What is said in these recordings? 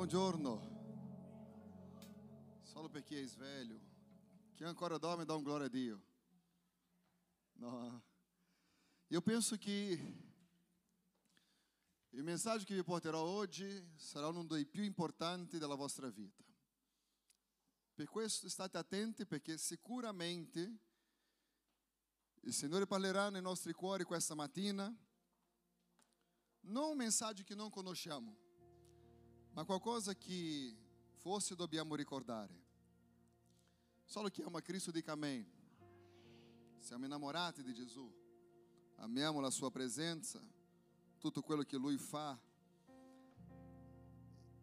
Buongiorno. Solo per chi è sveglio. Chi ancora dorme dá um glória a Dio. No. Eu penso que il messaggio che vi porterò oggi sarà uno dei più importanti della vostra vita. Per questo state attenti perché sicuramente il Signore parlerà nei nostri cuori questa mattina non un messaggio che non conosciamo, ma qualcosa che forse dobbiamo ricordare. Solo chi ama Cristo dica amém. Siamo innamorati di Gesù, amiamo la sua presenza, tutto quello che Lui fa.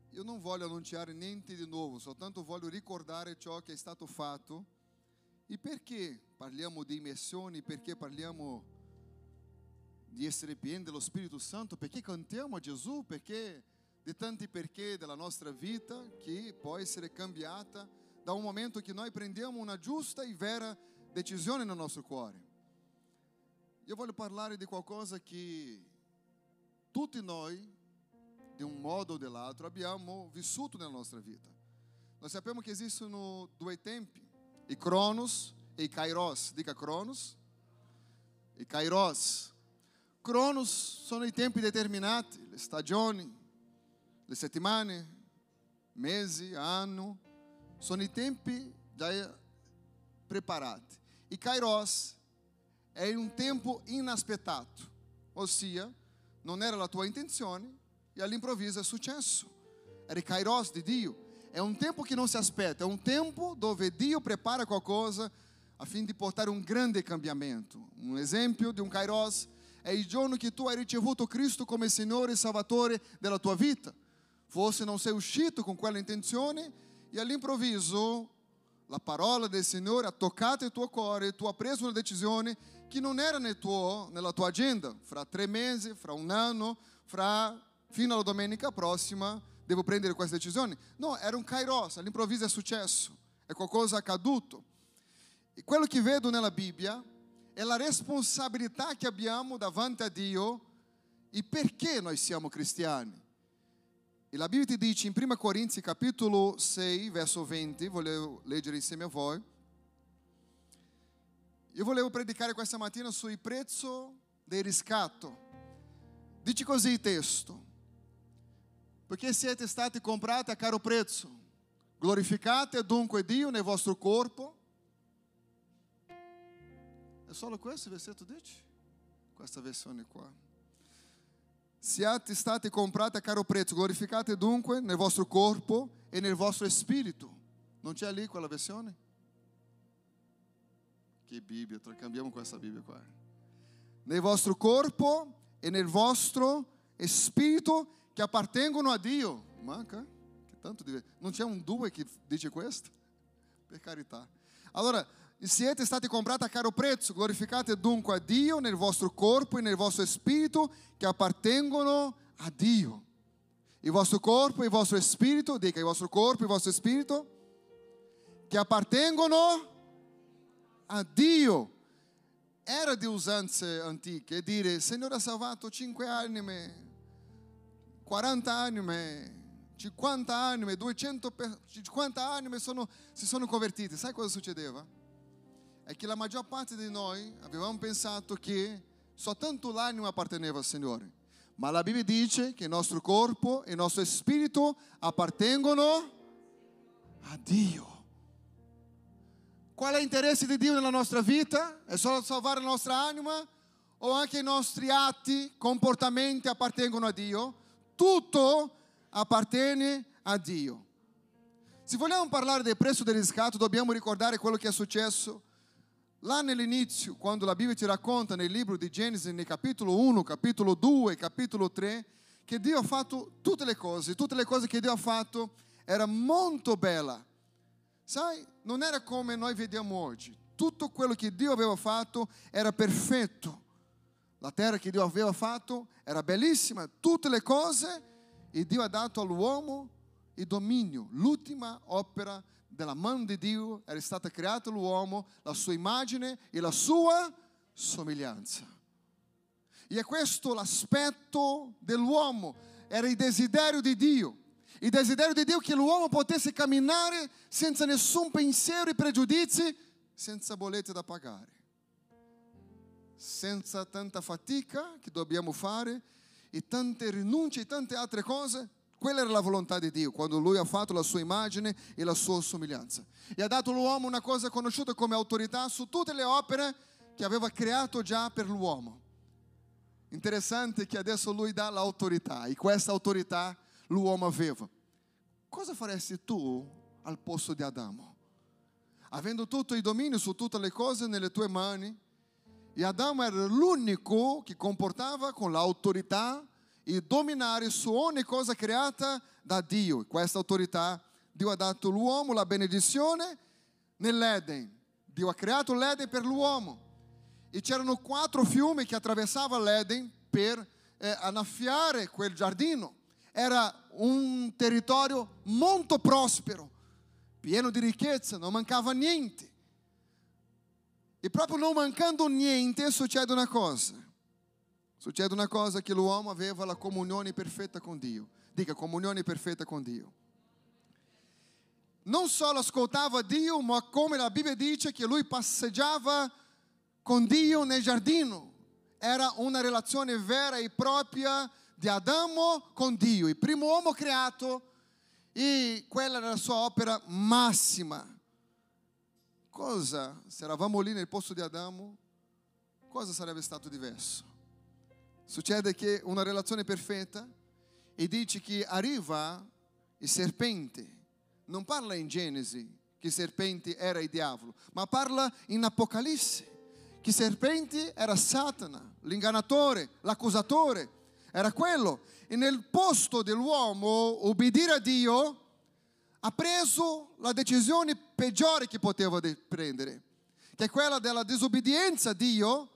Io non voglio annunciare niente di nuovo, soltanto voglio ricordare ciò che è stato fatto e perché parliamo di immersioni, perché parliamo di essere pieni dello Spirito Santo, perché cantiamo a Gesù, perché di tanti perché della nostra vita che può essere cambiata da un momento che noi prendiamo una giusta e vera decisione nel nostro cuore. Io voglio parlare di qualcosa che tutti noi, di un modo o dell'altro, abbiamo vissuto nella nostra vita. Noi sappiamo che esistono due tempi, i Cronos e i Kairos. Dica Cronos e Kairos. Cronos sono i tempi determinati, le stagioni, le settimane, mesi, anno, sono i tempi già preparati. E Kairos è un tempo inaspettato, ossia non era la tua intenzione e all'improvviso è successo. Era il Kairos di Dio. È un tempo che non si aspetta, è un tempo dove Dio prepara qualcosa affinché di portare un grande cambiamento. Un esempio di un Kairos è il giorno che tu hai ricevuto Cristo come Signore e Salvatore della tua vita. Forse non sei uscito con quella intenzione e all'improvviso la parola del Signore ha toccato il tuo cuore, tu hai preso una decisione che non era nel tuo, nella tua agenda. Fra tre mesi, fra un anno, fra, fino alla domenica prossima devo prendere questa decisione. No, era un kairos, all'improvviso è successo, è qualcosa accaduto. E quello che vedo nella Bibbia è la responsabilità che abbiamo davanti a Dio e perché noi siamo cristiani. E la Bibbia ti dice in 1 Corinzi capitolo 6, verso 20, volevo leggere insieme a voi. Io volevo predicare questa mattina sul prezzo del riscatto. Dice così il testo. Perché siete stati comprati a caro prezzo. Glorificate dunque Dio nel vostro corpo. È solo questo il versetto dice? Questa versione qua. Siate stati comprati a caro prezzo, glorificate dunque nel vostro corpo e nel vostro spirito. Non c'è lì quella versione? Che Bibbia, cambiamo questa Bibbia qua. Nel vostro corpo e nel vostro spirito che appartengono a Dio. Manca? Che tanto deve... Non c'è un due che dice questo? Per carità. Allora, siete stati comprati a caro prezzo, glorificate dunque a Dio nel vostro corpo e nel vostro spirito che appartengono a Dio. Il vostro corpo e il vostro spirito, dica il vostro corpo e il vostro spirito, che appartengono a Dio. Era di usanze antiche dire, Signore ha salvato 5 anime, 40 anime, 50 anime, 250 anime sono, si sono convertite. Sai cosa succedeva? È che la maggior parte di noi avevamo pensato che soltanto l'anima apparteneva al Signore. Ma la Bibbia dice che il nostro corpo e il nostro spirito appartengono a Dio. Qual è l'interesse di Dio nella nostra vita? È solo salvare la nostra anima? O anche i nostri atti, comportamenti appartengono a Dio? Tutto appartiene a Dio. Se vogliamo parlare del prezzo del riscatto, dobbiamo ricordare quello che è successo Lá nell'inizio, quando la Bibbia ci racconta nel libro di Genesi, nel capitolo 1, capitolo 2, capitolo 3, che Dio ha fatto tutte le cose, tutte le cose che Dio ha fatto era molto bella. Sai, non era come noi vediamo oggi. Tutto quello che Dio aveva fatto era perfetto. La terra che Dio aveva fatto era bellissima, tutte le cose, e Dio ha dato all'uomo il dominio, l'ultima opera della mano di Dio era stata creata l'uomo, la sua immagine e la sua somiglianza. E è questo l'aspetto dell'uomo, era il desiderio di Dio. Il desiderio di Dio che l'uomo potesse camminare senza nessun pensiero e pregiudizi, senza bollette da pagare, senza tanta fatica che dobbiamo fare e tante rinunce e tante altre cose. Quella era la volontà di Dio quando Lui ha fatto la sua immagine e la sua somiglianza. E ha dato all'uomo una cosa conosciuta come autorità su tutte le opere che aveva creato già per l'uomo. Interessante che adesso Lui dà l'autorità e questa autorità l'uomo aveva. Cosa faresti tu al posto di Adamo? Avendo tutto il dominio su tutte le cose nelle tue mani, e Adamo era l'unico che comportava con l'autorità e dominare su ogni cosa creata da Dio. Questa autorità Dio ha dato all'uomo la benedizione nell'Eden. Dio ha creato l'Eden per l'uomo. E c'erano quattro fiumi che attraversavano l'Eden per eh, annaffiare quel giardino. Era un territorio molto prospero, pieno di ricchezza, non mancava niente. E proprio non mancando niente succede una cosa. Succede una cosa che l'uomo aveva la comunione perfetta con Dio. Dica comunione perfetta con Dio. Non solo ascoltava Dio, ma come la Bibbia dice che lui passeggiava con Dio nel giardino. Era una relazione vera e propria di Adamo con Dio, il primo uomo creato e quella era la sua opera massima. Cosa, se eravamo lì nel posto di Adamo, cosa sarebbe stato diverso? Succede che una relazione perfetta e dice che arriva il serpente, non parla in Genesi che il serpente era il diavolo, ma parla in Apocalisse che il serpente era Satana, l'ingannatore, l'accusatore, era quello. E nel posto dell'uomo obbedire a Dio ha preso la decisione peggiore che poteva prendere, che è quella della disobbedienza a Dio.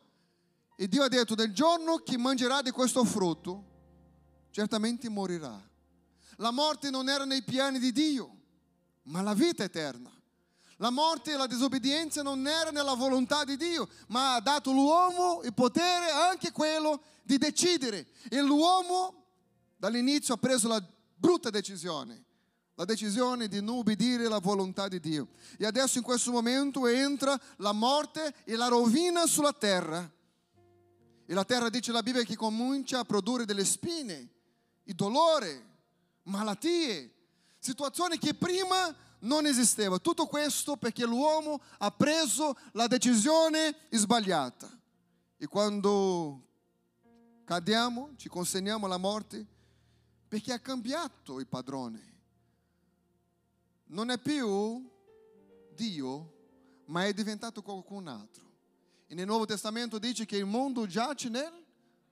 E Dio ha detto, del giorno che mangerà di questo frutto, certamente morirà. La morte non era nei piani di Dio, ma la vita eterna. La morte e la disobbedienza non era nella volontà di Dio, ma ha dato all'uomo il potere, anche quello, di decidere. E l'uomo dall'inizio ha preso la brutta decisione, la decisione di non obbedire alla volontà di Dio. E adesso in questo momento entra la morte e la rovina sulla terra. E la terra dice la Bibbia che comincia a produrre delle spine, il dolore, malattie, situazioni che prima non esisteva. Tutto questo perché l'uomo ha preso la decisione sbagliata. E quando cadiamo, ci consegniamo alla morte, perché ha cambiato il padrone. Non è più Dio, ma è diventato qualcun altro. E nel Nuovo Testamento dice che il mondo giace nel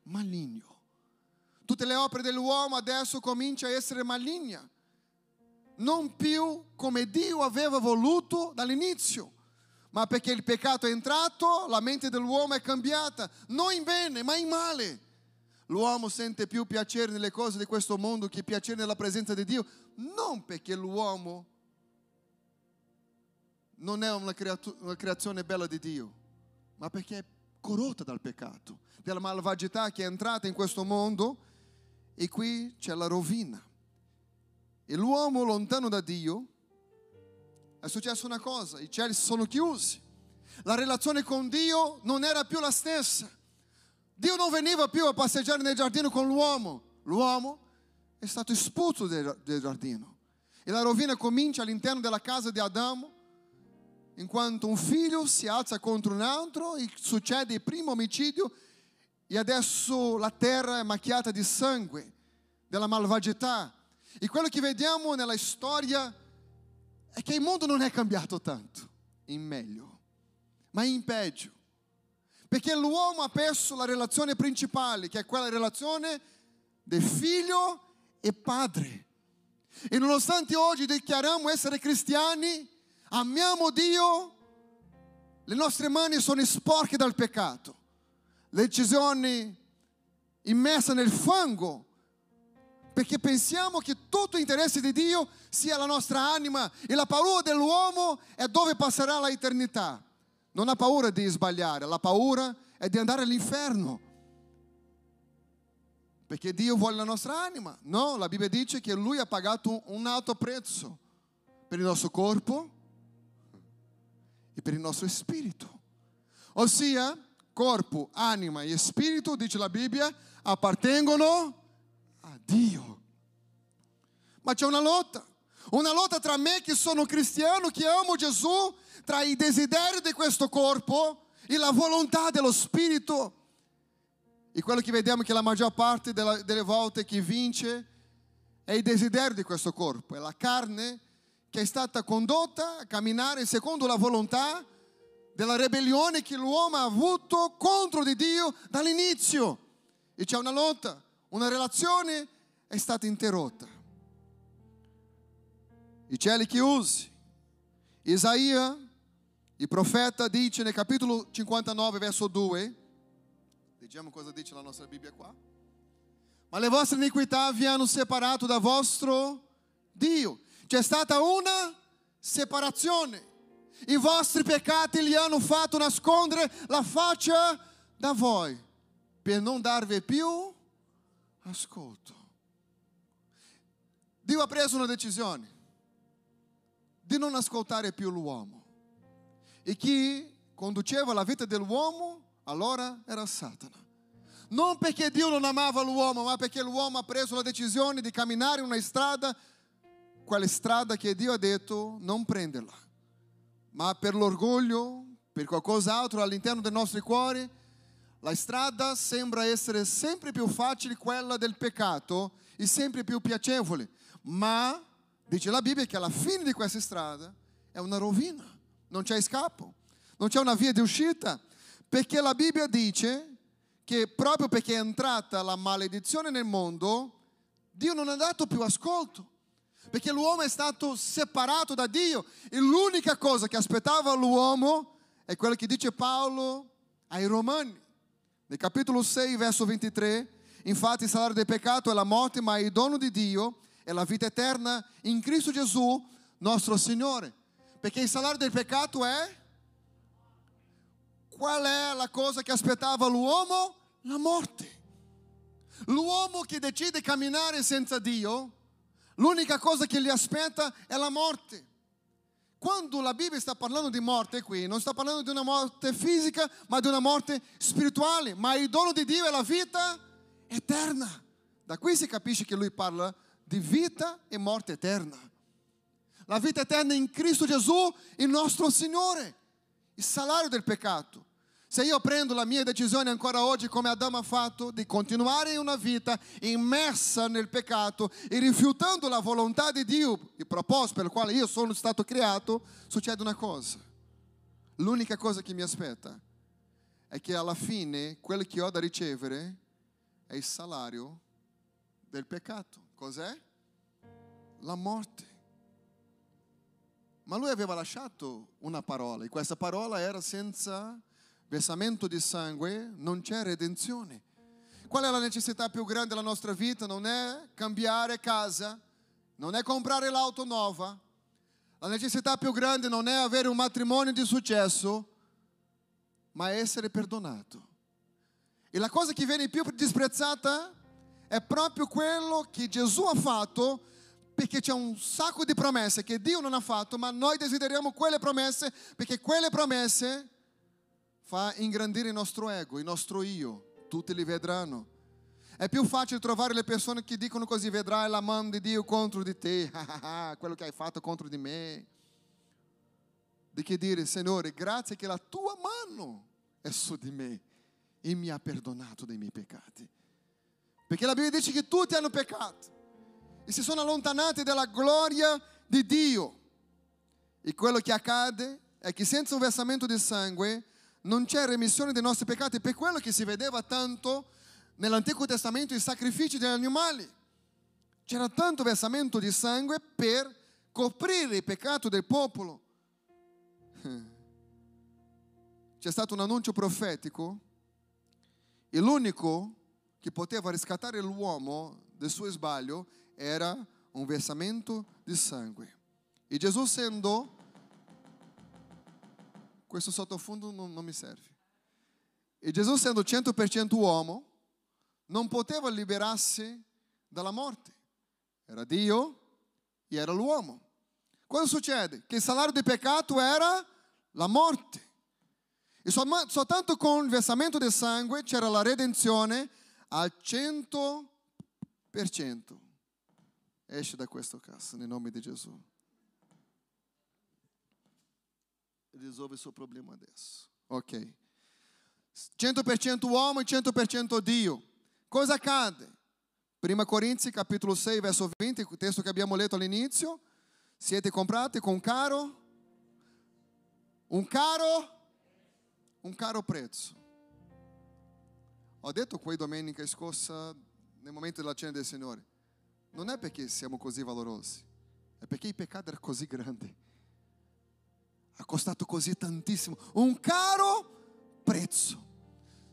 maligno. Tutte le opere dell'uomo adesso cominciano a essere maligne non più come Dio aveva voluto dall'inizio, ma perché il peccato è entrato, la mente dell'uomo è cambiata, non in bene, ma in male. L'uomo sente più piacere nelle cose di questo mondo che piacere nella presenza di Dio, non perché l'uomo non è una, creazione bella di Dio, ma perché è corrotta dal peccato, dalla malvagità che è entrata in questo mondo e qui c'è la rovina. E l'uomo lontano da Dio, è successa una cosa, i cieli si sono chiusi, la relazione con Dio non era più la stessa. Dio non veniva più a passeggiare nel giardino con l'uomo, l'uomo è stato espulso del, giardino. E la rovina comincia all'interno della casa di Adamo, in quanto un figlio si alza contro un altro succede il primo omicidio e adesso la terra è macchiata di sangue, della malvagità, e quello che vediamo nella storia è che il mondo non è cambiato tanto in meglio, ma in peggio. Perché l'uomo ha perso la relazione principale, che è quella relazione del figlio e padre. E nonostante oggi dichiariamo essere cristiani, amiamo Dio, le nostre mani sono sporche dal peccato, le decisioni immerse nel fango perché pensiamo che tutto interesse di Dio sia la nostra anima e la paura dell'uomo è dove passerà l'eternità. Non ha paura di sbagliare, la paura è di andare all'inferno. perché Dio vuole la nostra anima. No, la Bibbia dice che Lui ha pagato un alto prezzo per il nostro corpo e per il nostro spirito. Ossia, corpo, anima e spirito, dice la Bibbia, appartengono a Dio. Ma c'è una lotta. Una lotta tra me che sono cristiano, che amo Gesù, tra i desideri di questo corpo e la volontà dello spirito. E quello che vediamo che la maggior parte della, delle volte che vince è il desiderio di questo corpo, è la carne che è stata condotta a camminare secondo la volontà della ribellione che l'uomo ha avuto contro di Dio dall'inizio. E c'è una lotta, una relazione è stata interrotta. I cieli chiusi. Isaia, il profeta, dice nel capitolo 59, verso 2, leggiamo cosa dice la nostra Bibbia qua. Ma le vostre iniquità vi hanno separato da vostro Dio. C'è stata una separazione. I vostri peccati li hanno fatto nascondere la faccia da voi per non darvi più ascolto. Dio ha preso una decisione di non ascoltare più l'uomo. E chi conduceva la vita dell'uomo allora era Satana. Non perché Dio non amava l'uomo, ma perché l'uomo ha preso la decisione di camminare una strada, quella strada che Dio ha detto non prenderla. Ma per l'orgoglio, per qualcos'altro all'interno dei nostri cuori, la strada sembra essere sempre più facile quella del peccato e sempre più piacevole. Ma Dice la Bibbia che alla fine di questa strada è una rovina, non c'è scappo, non c'è una via di uscita, perché la Bibbia dice che proprio perché è entrata la maledizione nel mondo, Dio non ha dato più ascolto, perché l'uomo è stato separato da Dio e l'unica cosa che aspettava l'uomo è quello che dice Paolo ai Romani, nel capitolo 6, verso 23, infatti il salario del peccato è la morte, ma il dono di Dio è la vita eterna in Cristo Gesù, nostro Signore. Perché il salario del peccato è? Qual è la cosa che aspettava l'uomo? La morte. L'uomo che decide camminare senza Dio, l'unica cosa che gli aspetta è la morte. Quando la Bibbia sta parlando di morte qui, non sta parlando di una morte fisica, ma di una morte spirituale. Ma il dono di Dio è la vita eterna. Da qui si capisce che lui parla di vita e morte eterna. La vita eterna in Cristo Gesù, il nostro Signore, il salario del peccato. Se io prendo la mia decisione ancora oggi, come Adamo ha fatto, di continuare in una vita immersa nel peccato e rifiutando la volontà di Dio, il proposito per il quale io sono stato creato, succede una cosa. L'unica cosa che mi aspetta è che alla fine quello che ho da ricevere è il salario del peccato. Cos'è? La morte. Ma lui aveva lasciato una parola e questa parola era senza versamento di sangue non c'è redenzione. Qual è la necessità più grande della nostra vita? Non è cambiare casa, non è comprare l'auto nuova. La necessità più grande non è avere un matrimonio di successo, ma essere perdonato. E la cosa che viene più disprezzata è proprio quello che Gesù ha fatto perché c'è un sacco di promesse che Dio non ha fatto, ma noi desideriamo quelle promesse perché quelle promesse fa ingrandire il nostro ego, il nostro io, tutti li vedranno. È più facile trovare le persone che dicono così, vedrai la mano di Dio contro di te, quello che hai fatto contro di me, di che dire, Signore, grazie che la tua mano è su di me e mi ha perdonato dei miei peccati. Perché la Bibbia dice che tutti hanno peccato e si sono allontanati dalla gloria di Dio. E quello che accade è che senza un versamento di sangue non c'è remissione dei nostri peccati. Per quello che si vedeva tanto nell'Antico Testamento i sacrifici degli animali. C'era tanto versamento di sangue per coprire il peccato del popolo. C'è stato un annuncio profetico e l'unico che poteva riscattare l'uomo del suo sbaglio era un versamento di sangue. E Gesù essendo, questo sottofondo non, non mi serve, e Gesù essendo 100% uomo, non poteva liberarsi dalla morte. Era Dio e era l'uomo. Cosa succede? Che il salario del peccato era la morte. E soltanto con il versamento del sangue c'era la redenzione al 100%. Esce da questo caso, nel nome di Gesù. Risolve il suo problema adesso. Ok. 100% uomo e 100% Dio. Cosa accade? 1 Corinzi capitolo 6 verso 20, il testo che abbiamo letto all'inizio. Siete comprati con caro? Un caro? Un caro prezzo. Ho detto qui domenica scorsa, nel momento della cena del Signore, non è perché siamo così valorosi, è perché il peccato era così grande. Ha costato così tantissimo. Un caro prezzo.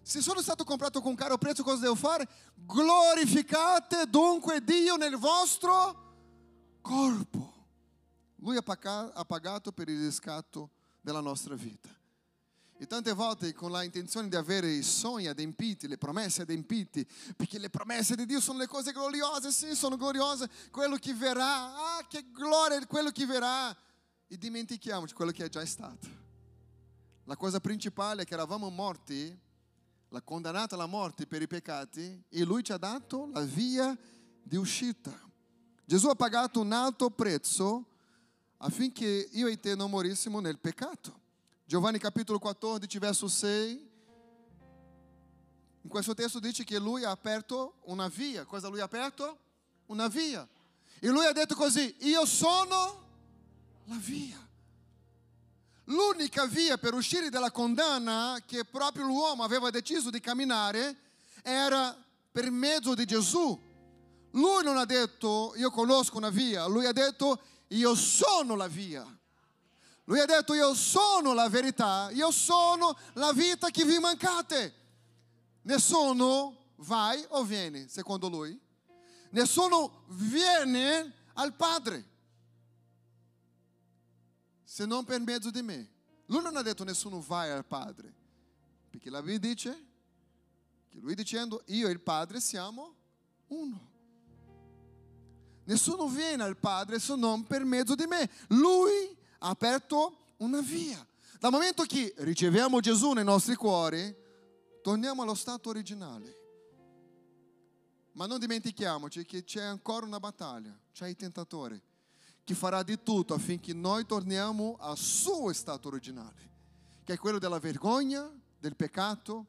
Se sono stato comprato con caro prezzo, cosa devo fare? Glorificate dunque Dio nel vostro corpo. Lui ha pagato per il riscatto della nostra vita. E tante volte con la intenzione di avere i sogni adempiti, le promesse adempite, perché le promesse di Dio sono le cose gloriose, sì, sono gloriose, quello che verrà, ah, che gloria quello che verrà. E dimentichiamoci quello che è già stato. La cosa principale è che eravamo morti l'ha condannata alla morte per i peccati e lui ci ha dato la via di uscita. Gesù ha pagato un alto prezzo affinché io e te non morissimo nel peccato. Giovanni capitolo 14 verso 6 in questo testo dice che lui ha aperto una via. Cosa lui ha aperto? Una via. E lui ha detto così, io sono la via. L'unica via per uscire dalla condanna che proprio l'uomo aveva deciso di camminare era per mezzo di Gesù. Lui non ha detto io conosco una via, lui ha detto io sono la via. Lui ha detto io sono la verità, io sono la vita che vi mancate. Nessuno vai o viene, secondo lui. Nessuno viene al Padre se non per mezzo di me. Lui non ha detto nessuno vai al Padre, perché la Bibbia dice che lui dicendo io e il Padre siamo uno. Nessuno viene al Padre se non per mezzo di me. Lui ha aperto una via. Dal momento che riceviamo Gesù nei nostri cuori, torniamo allo stato originale. Ma non dimentichiamoci che c'è ancora una battaglia, c'è il tentatore che farà di tutto affinché noi torniamo al suo stato originale, che è quello della vergogna, del peccato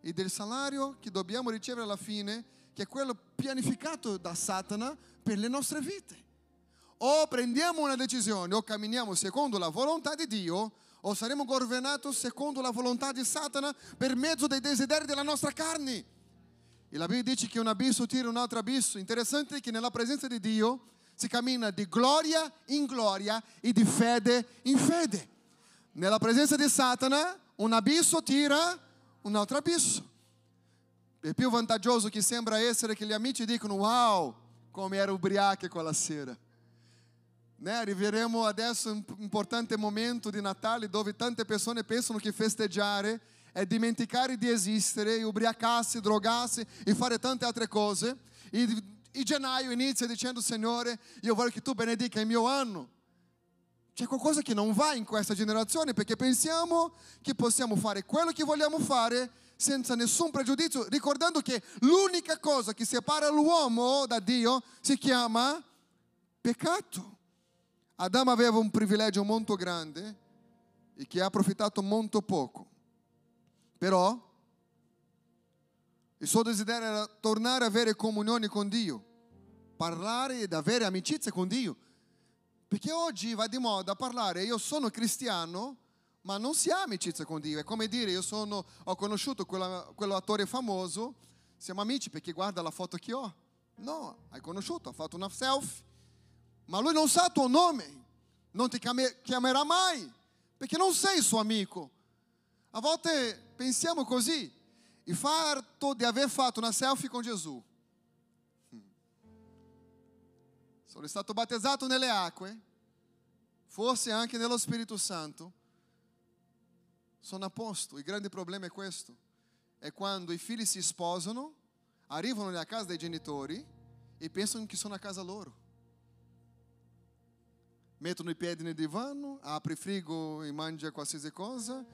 e del salario che dobbiamo ricevere alla fine, che è quello pianificato da Satana per le nostre vite. O prendiamo una decisione, o camminiamo secondo la volontà di Dio, o saremo governati secondo la volontà di Satana per mezzo dei desideri della nostra carne. E la Bibbia dice che un abisso tira un altro abisso. Interessante che nella presenza di Dio si cammina di gloria in gloria e di fede in fede. Nella presenza di Satana, un abisso tira un altro abisso. È più vantaggioso che sembra essere che gli amici dicono wow, come era ubriaco quella sera. Né? Arriveremo adesso un importante momento di Natale dove tante persone pensano che festeggiare è dimenticare di esistere, e ubriacarsi, drogarsi e fare tante altre cose. E e gennaio inizia dicendo, Signore, io voglio che tu benedica il mio anno. C'è qualcosa che non va in questa generazione perché pensiamo che possiamo fare quello che vogliamo fare senza nessun pregiudizio, ricordando che l'unica cosa che separa l'uomo da Dio si chiama peccato. Adamo aveva un privilegio molto grande e che ha approfittato molto poco. Però il suo desiderio era tornare a avere comunione con Dio, parlare ed avere amicizia con Dio. Perché oggi va di moda parlare, io sono cristiano, ma non si ha amicizia con Dio. È come dire, io sono, ho conosciuto quella, quell'attore famoso, siamo amici perché guarda la foto che ho. No, hai conosciuto, ha fatto una selfie, ma lui non sa il tuo nome, non ti chiamerà mai, perché non sei suo amico. A volte pensiamo così, il fatto di aver fatto una selfie con Gesù. Sono stato battezzato nelle acque, forse anche nello Spirito Santo. Sono a posto. Il grande problema è questo. È quando i figli si sposano, arrivano nella casa dei genitori e pensano che sono a casa loro. Mettono i piedi nel divano, apre il frigo e mangia qualsiasi cosa,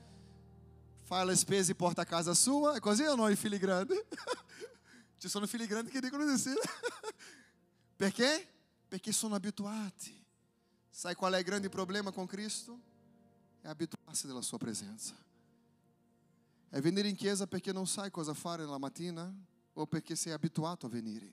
fa le spese e porta a casa sua, è così o no i figli grandi? Ci sono figli grandi che dicono di sì. Perché? Perché sono abituati. Sai qual è il grande problema con Cristo? È abituarsi della sua presenza. È venire in chiesa perché non sai cosa fare la mattina o perché sei abituato a venire,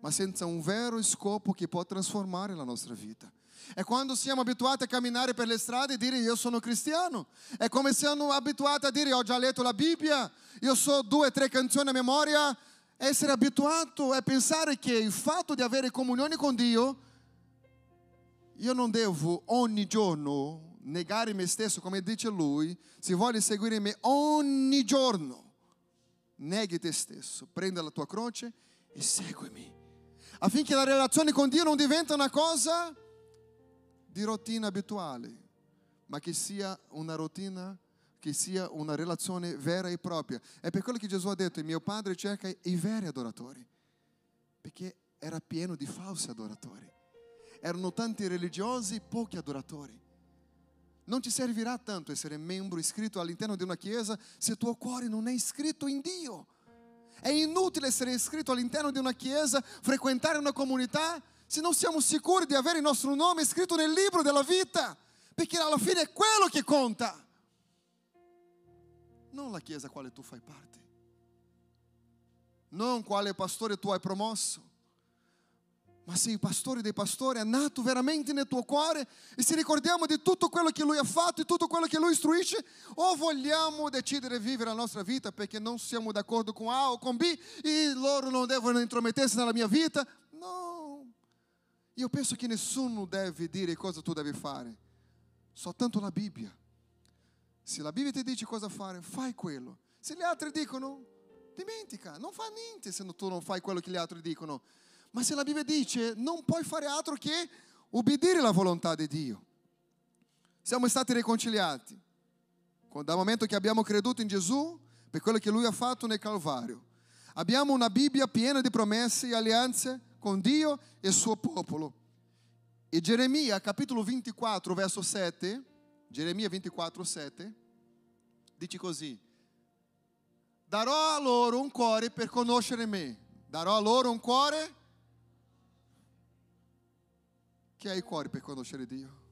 ma senza un vero scopo che può trasformare la nostra vita. È quando siamo abituati a camminare per le strade e dire io sono cristiano. È come siamo abituati a dire ho già letto la Bibbia, io so due o tre canzoni a memoria. Essere abituato è pensare che il fatto di avere comunione con Dio, io non devo ogni giorno negare me stesso, come dice lui, se vuoi seguire me ogni giorno, neghi te stesso, prendi la tua croce e seguimi. Affinché la relazione con Dio non diventi una cosa di routine abituale, ma che sia una routine, che sia una relazione vera e propria. È per quello che Gesù ha detto, mio Padre cerca i veri adoratori, perché era pieno di falsi adoratori. Erano tanti religiosi, pochi adoratori. Non ti servirà tanto essere membro iscritto all'interno di una chiesa se il tuo cuore non è iscritto in Dio. È inutile essere iscritto all'interno di una chiesa, frequentare una comunità, se non siamo sicuri di avere il nostro nome scritto nel libro della vita, perché alla fine è quello che conta, non la chiesa a quale tu fai parte, non quale pastore tu hai promosso, ma se il pastore dei pastori è nato veramente nel tuo cuore e se ricordiamo di tutto quello che lui ha fatto e tutto quello che lui istruisce, o vogliamo decidere di vivere la nostra vita perché non siamo d'accordo con A o con B e loro non devono intromettersi nella mia vita? No. Io penso che nessuno deve dire cosa tu devi fare, soltanto la Bibbia. Se la Bibbia ti dice cosa fare, fai quello. Se gli altri dicono, dimentica, non fa niente se tu non fai quello che gli altri dicono. Ma se la Bibbia dice non puoi fare altro che obbedire alla volontà di Dio. Siamo stati riconciliati dal momento che abbiamo creduto in Gesù per quello che Lui ha fatto nel Calvario. Abbiamo una Bibbia piena di promesse e alleanze con Dio e il suo popolo. E Geremia, capitolo 24, verso 7, Geremia 24, 7, dice così, darò a loro un cuore per conoscere me, darò a loro un cuore Chi ha il cuore per conoscere Dio?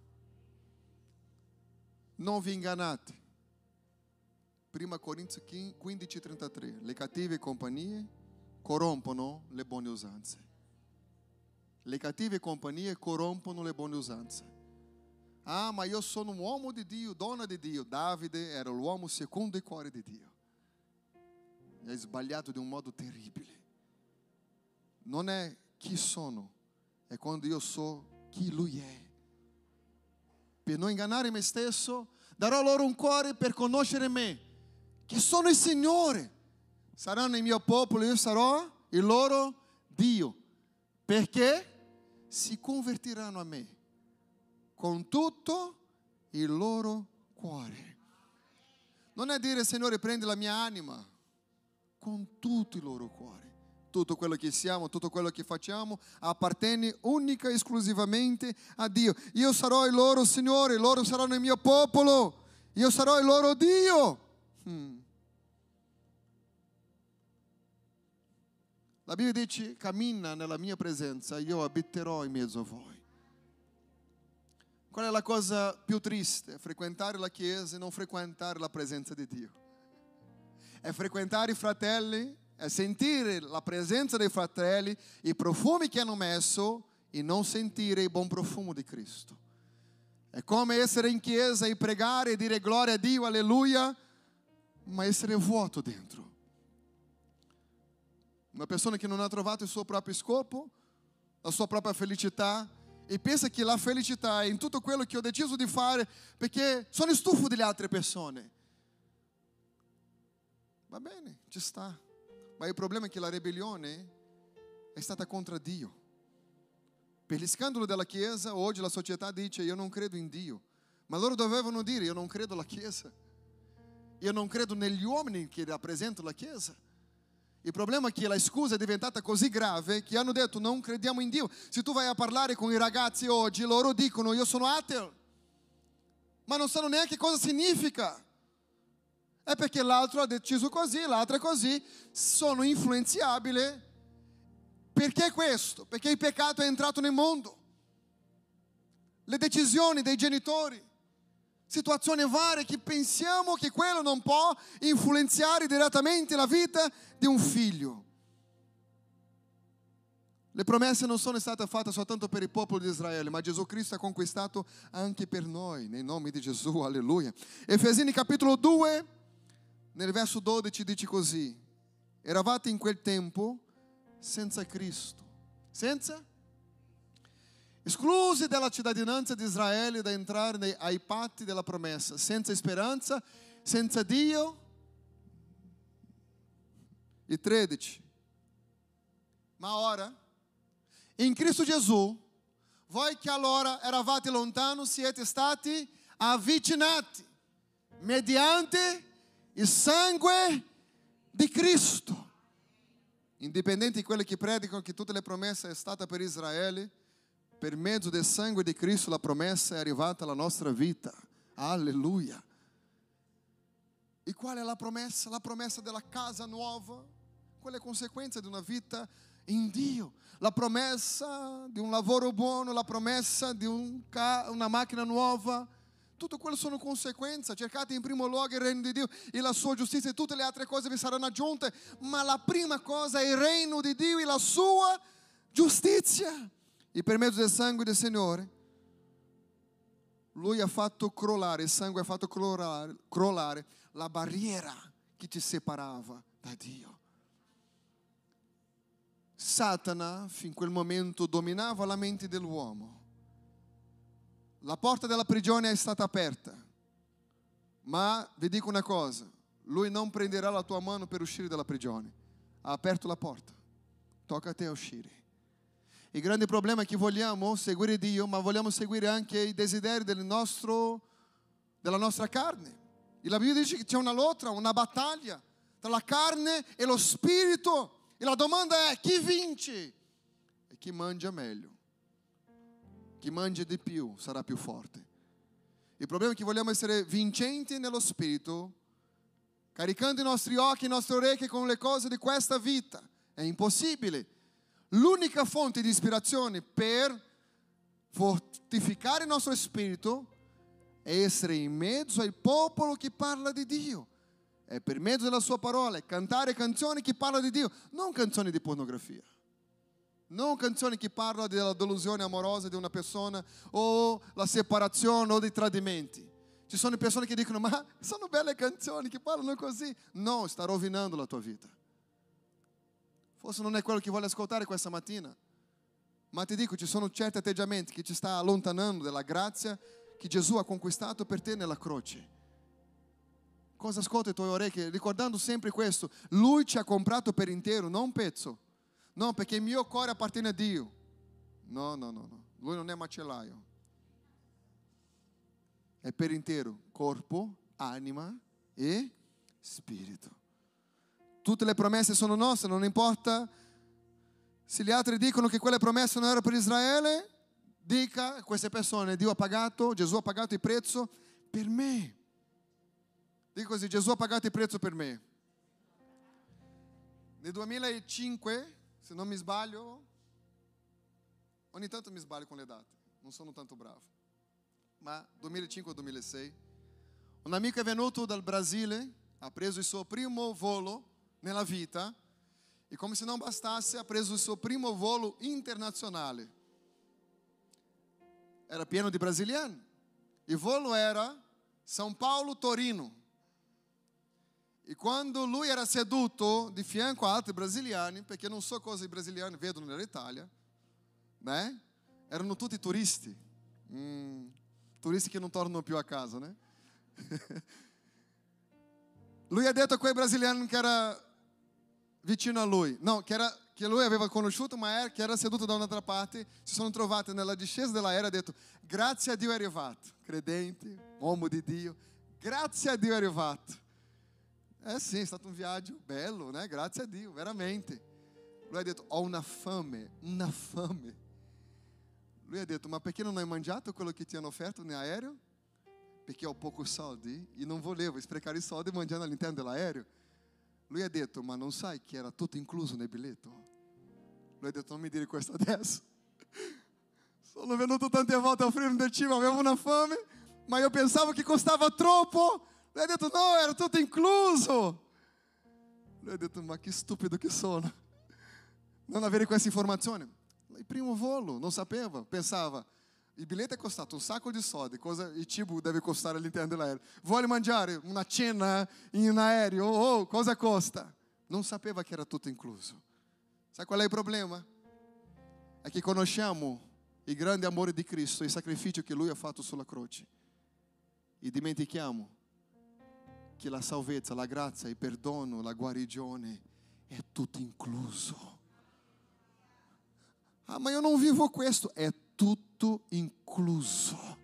Non vi ingannate. 1 Corinzi 15, 33. Le cattive compagnie corrompono le buone usanze. Le cattive compagnie corrompono le buone usanze. Ah, ma io sono un uomo di Dio, donna di Dio. Davide era l'uomo secondo il cuore di Dio. È sbagliato di un modo terribile. Non è chi sono, è quando io so chi Lui è. Per non ingannare me stesso, darò loro un cuore per conoscere me, che sono il Signore. Saranno il mio popolo, io sarò il loro Dio, perché si convertiranno a me con tutto il loro cuore. Non è dire, Signore, prendi la mia anima, con tutto il loro cuore tutto quello che siamo, tutto quello che facciamo appartiene unica e esclusivamente a Dio. Io sarò il loro Signore, loro saranno il mio popolo, io sarò il loro Dio. Hmm. La Bibbia dice, cammina nella mia presenza, io abiterò in mezzo a voi. Qual è la cosa più triste? Frequentare la chiesa e non frequentare la presenza di Dio. È frequentare i fratelli è sentire la presenza dei fratelli, i profumi che hanno messo e non sentire il buon profumo di Cristo. È come essere in chiesa e pregare e dire gloria a Dio, alleluia, ma essere vuoto dentro. Una persona che non ha trovato il suo proprio scopo, la sua propria felicità, e pensa che la felicità è in tutto quello che ho deciso di fare perché sono stufo delle altre persone. Va bene, ci sta. Ma il problema è che la ribellione è stata contro Dio. Per gli scandali della Chiesa, oggi la società dice io non credo in Dio. Ma loro dovevano dire io non credo alla Chiesa. Io non credo negli uomini che rappresentano la Chiesa. Il problema è che la scusa è diventata così grave che hanno detto non crediamo in Dio. Se tu vai a parlare con i ragazzi oggi, loro dicono io sono ateo, ma non sanno neanche cosa significa. È perché l'altro ha deciso così, l'altro è così, sono influenzabile. Perché questo? Perché il peccato è entrato nel mondo. Le decisioni dei genitori, situazioni varie che pensiamo che quello non può influenzare direttamente la vita di un figlio. Le promesse non sono state fatte soltanto per il popolo di Israele, ma Gesù Cristo ha conquistato anche per noi, nel nome di Gesù, alleluia. Efesini capitolo 2, nel verso 12 dice così, eravate in quel tempo senza Cristo, senza? Esclusi dalla cittadinanza di Israele da entrare nei, ai patti della promessa, senza speranza, senza Dio. E 13. Ma ora, in Cristo Gesù, voi che allora eravate lontano siete stati avvicinati mediante il sangue di Cristo. Indipendente di quelli che predicano che tutte le promesse sono state per Israele, per mezzo del sangue di Cristo la promessa è arrivata alla nostra vita. Alleluia. E qual è la promessa? La promessa della casa nuova, quelle conseguenze di una vita in Dio. La promessa di un lavoro buono, la promessa di un una macchina nuova. Tutto quello sono conseguenze. Cercate in primo luogo il regno di Dio e la sua giustizia e tutte le altre cose vi saranno aggiunte. Ma la prima cosa è il regno di Dio e la sua giustizia. E per mezzo del sangue del Signore, Lui ha fatto crollare, il sangue ha fatto crollare, crollare la barriera che ti separava da Dio. Satana, fin quel momento, dominava la mente dell'uomo. La porta della prigione è stata aperta, ma vi dico una cosa, lui non prenderà la tua mano per uscire dalla prigione. Ha aperto la porta, tocca a te uscire. Il grande problema è che vogliamo seguire Dio, ma vogliamo seguire anche i desideri del nostro, della nostra carne. E la Bibbia dice che c'è una lotta, una battaglia tra la carne e lo spirito. E la domanda è chi vince? E chi mangia meglio. Chi mangia di più sarà più forte. Il problema è che vogliamo essere vincenti nello spirito, caricando i nostri occhi e i nostri orecchi con le cose di questa vita. È impossibile. L'unica fonte di ispirazione per fortificare il nostro spirito è essere in mezzo al popolo che parla di Dio. È per mezzo della sua parola, cantare canzoni che parlano di Dio, non canzoni di pornografia. Non canzoni che parlano della delusione amorosa di una persona o la separazione o dei tradimenti. Ci sono persone che dicono, ma sono belle canzoni che parlano così. No, sta rovinando la tua vita. Forse non è quello che vuoi ascoltare questa mattina. Ma ti dico, ci sono certi atteggiamenti che ci stanno allontanando dalla grazia che Gesù ha conquistato per te nella croce. Cosa ascolta i tuoi orecchi? Ricordando sempre questo, Lui ci ha comprato per intero, non un pezzo. No, perché il mio cuore appartiene a Dio. No, no, no, no. Lui non è macellaio. È per intero, corpo, anima e spirito. Tutte le promesse sono nostre, non importa se gli altri dicono che quelle promesse non erano per Israele, dica a queste persone, Dio ha pagato, Gesù ha pagato il prezzo per me. Dico così, Gesù ha pagato il prezzo per me. Nel 2005, se non mi sbaglio, ogni tanto mi sbaglio con le date, non sono tanto bravo, ma 2005-2006, un amico è venuto dal Brasile, ha preso il suo primo volo nella vita e come se non bastasse ha preso il suo primo volo internazionale. Era pieno di brasiliani. Il volo era São Paulo-Torino. E quando lui era seduto di fianco a altri brasiliani, perché non so cosa i brasiliani vedono nell'Italia, né? Erano tutti turisti. Mm, turisti che non tornano più a casa, né? lui ha detto a quei brasiliani che era vicino a lui, no, che, era, che lui aveva conosciuto, ma era, che era seduto da un'altra parte, si sono trovati nella discesa dell'aereo e ha detto, grazie a Dio è arrivato, credente, uomo di Dio, grazie a Dio è arrivato. Eh sì, è stato un viaggio bello, né? Grazie a Dio, veramente. Lui ha detto, ho una fame, una fame. Lui ha detto, ma perché non hai mangiato quello che ti hanno offerto in aereo? Perché ho poco soldi e non volevo sprecare i soldi mangiando all'interno dell'aereo. Lui ha detto, ma non sai che era tutto incluso nel biglietto? Lui ha detto, non mi dire questo adesso. Sono venuto tante volte a offrire del cibo, avevo una fame, ma io pensavo che costava troppo. Lui ha detto, no, era tutto incluso. Lui ha detto, ma che stupido che sono. Non avere questa informazione. Il primo volo, non sapeva, pensava, il biglietto è costato un sacco di soldi, cosa il cibo deve costare all'interno dell'aereo. Voglio mangiare una cena in aereo, oh, cosa costa? Non sapeva che era tutto incluso. Sai qual è il problema? È che conosciamo il grande amore di Cristo, il sacrificio che Lui ha fatto sulla croce. E dimentichiamo che la salvezza, la grazia, il perdono, la guarigione è tutto incluso. Ah, ma io non vivo questo. È tutto incluso.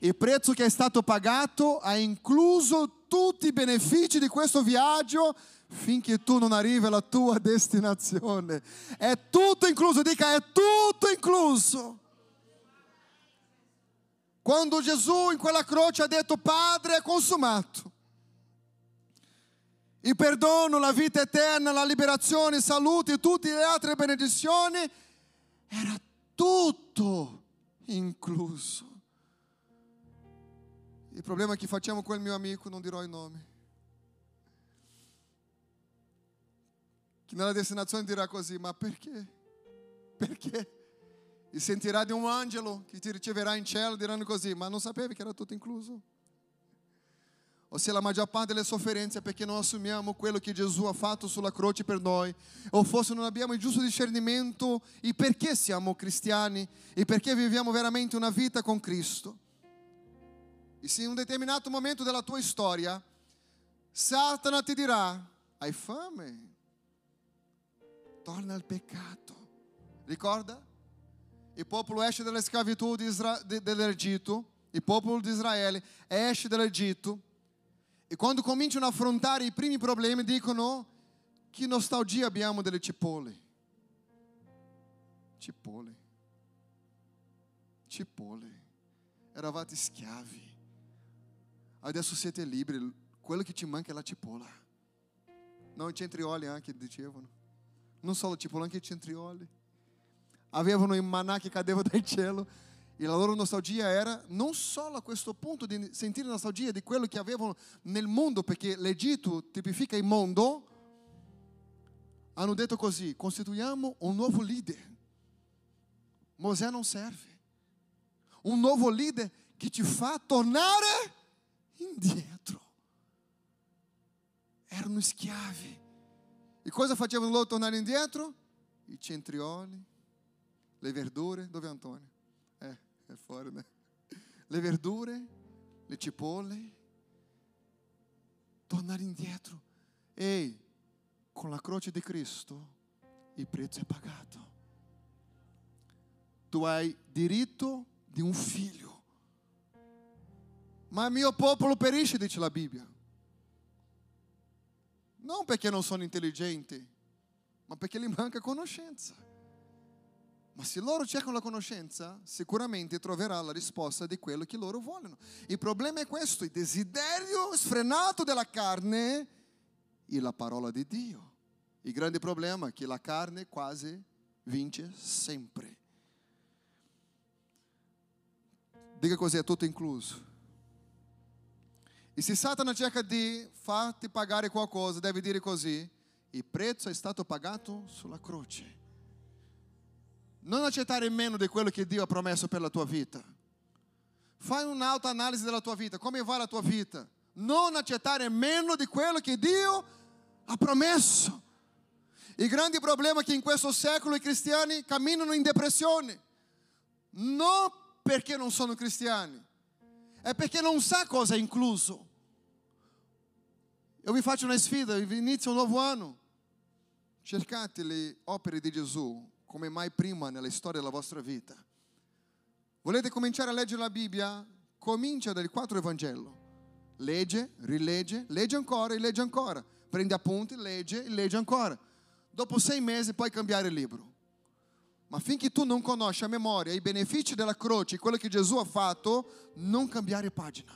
Il prezzo che è stato pagato ha incluso tutti i benefici di questo viaggio finché tu non arrivi alla tua destinazione. È tutto incluso, dica è tutto incluso. Quando Gesù in quella croce ha detto Padre è consumato. Il perdono, la vita eterna, la liberazione, salute e tutte le altre benedizioni era tutto incluso. Il problema che facciamo quel mio amico, non dirò il nome, che nella destinazione dirà così, ma perché? Perché? E sentirà di un angelo che ti riceverà in cielo diranno così, ma non sapevi che era tutto incluso? Ossia la maggior parte delle sofferenze è perché non assumiamo quello che Gesù ha fatto sulla croce per noi, o forse non abbiamo il giusto discernimento e perché siamo cristiani e perché viviamo veramente una vita con Cristo. E se in un determinato momento della tua storia Satana ti dirà, hai fame, torna al peccato. Ricorda? Il popolo esce dalla schiavitù dell'Egitto, il popolo di Israele esce dall'Egitto e quando cominciano a affrontare i primi problemi dicono che nostalgia abbiamo delle cipolle. Cipolle. Cipolle. Eravate schiavi. Adesso siete liberi. Quello che ti manca è la cipolla. Non centrioli anche dicevano. Non solo la cipolla, anche centrioli. Avevano il manà che cadeva dal cielo e la loro nostalgia era non solo a questo punto di sentire nostalgia di quello che avevano nel mondo, perché l'Egitto tipifica il mondo, hanno detto così, costituiamo un nuovo leader. Mosè non serve. Un nuovo leader che ti fa tornare indietro. Erano schiavi. E cosa facevano loro tornare indietro? I centrioli, le verdure. Dove è Antonio? È fuori, né? Le verdure, le cipolle, tornare indietro. Ehi, con la croce di Cristo il prezzo è pagato. Tu hai diritto di un figlio. Ma il mio popolo perisce, dice la Bibbia. Non perché non sono intelligenti, ma perché gli manca conoscenza. Ma se loro cercano la conoscenza, sicuramente troverà la risposta di quello che loro vogliono. Il problema è questo, il desiderio sfrenato della carne e la parola di Dio. Il grande problema è che la carne quasi vince sempre. Dica così, è tutto incluso. E se Satana cerca di farti pagare qualcosa, deve dire così, il prezzo è stato pagato sulla croce. Non accettare meno di quello che Dio ha promesso per la tua vita. Fai un'autoanalisi della tua vita, come va la tua vita. Non accettare meno di quello che Dio ha promesso. Il grande problema è che in questo secolo i cristiani camminano in depressione. Non perché non sono cristiani, è perché non sa cosa è incluso. Io vi faccio una sfida, inizio un nuovo anno. Cercate le opere di Gesù, come mai prima nella storia della vostra vita. Volete cominciare a leggere la Bibbia? Comincia dal quattro Evangelo. Legge, rilegge, legge ancora e legge ancora. prende appunti, legge e legge ancora. Dopo sei mesi puoi cambiare il libro. Ma finché tu non conosci a memoria i benefici della croce, quello che Gesù ha fatto, non cambiare pagina.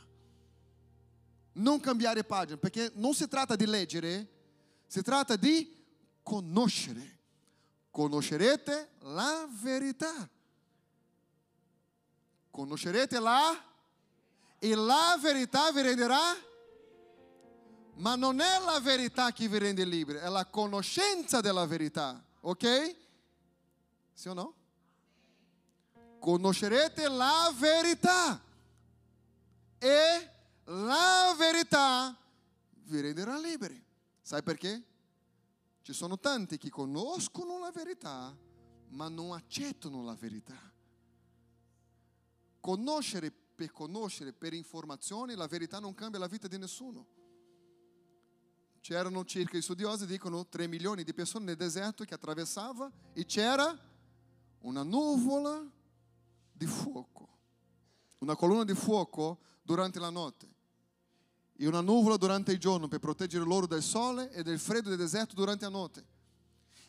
Non cambiare pagina, perché non si tratta di leggere, si tratta di conoscere. Conoscerete la verità. Conoscerete la e la verità vi renderà ma non è la verità che vi rende liberi, è la conoscenza della verità, ok? Sì o no? Conoscerete la verità e la verità vi renderà liberi. Sai perché? Ci sono tanti che conoscono la verità, ma non accettano la verità. Conoscere per conoscere, per informazioni, la verità non cambia la vita di nessuno. C'erano circa, studiosi dicono, 3 milioni di persone nel deserto che attraversava e c'era una nuvola di fuoco, una colonna di fuoco durante la notte e una nuvola durante il giorno per proteggere loro dal sole e dal freddo del deserto durante la notte.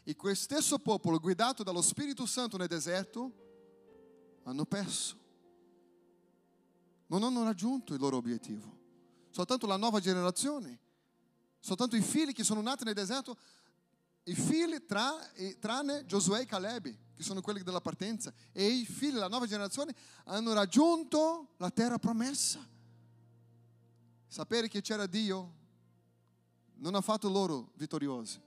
E quel stesso popolo, guidato dallo Spirito Santo nel deserto, hanno perso. Non hanno raggiunto il loro obiettivo. Soltanto la nuova generazione Soltanto i figli che sono nati nel deserto, i figli tra, tranne Giosuè e Caleb, che sono quelli della partenza, e i figli della nuova generazione hanno raggiunto la terra promessa. Sapere che c'era Dio non ha fatto loro vittoriosi,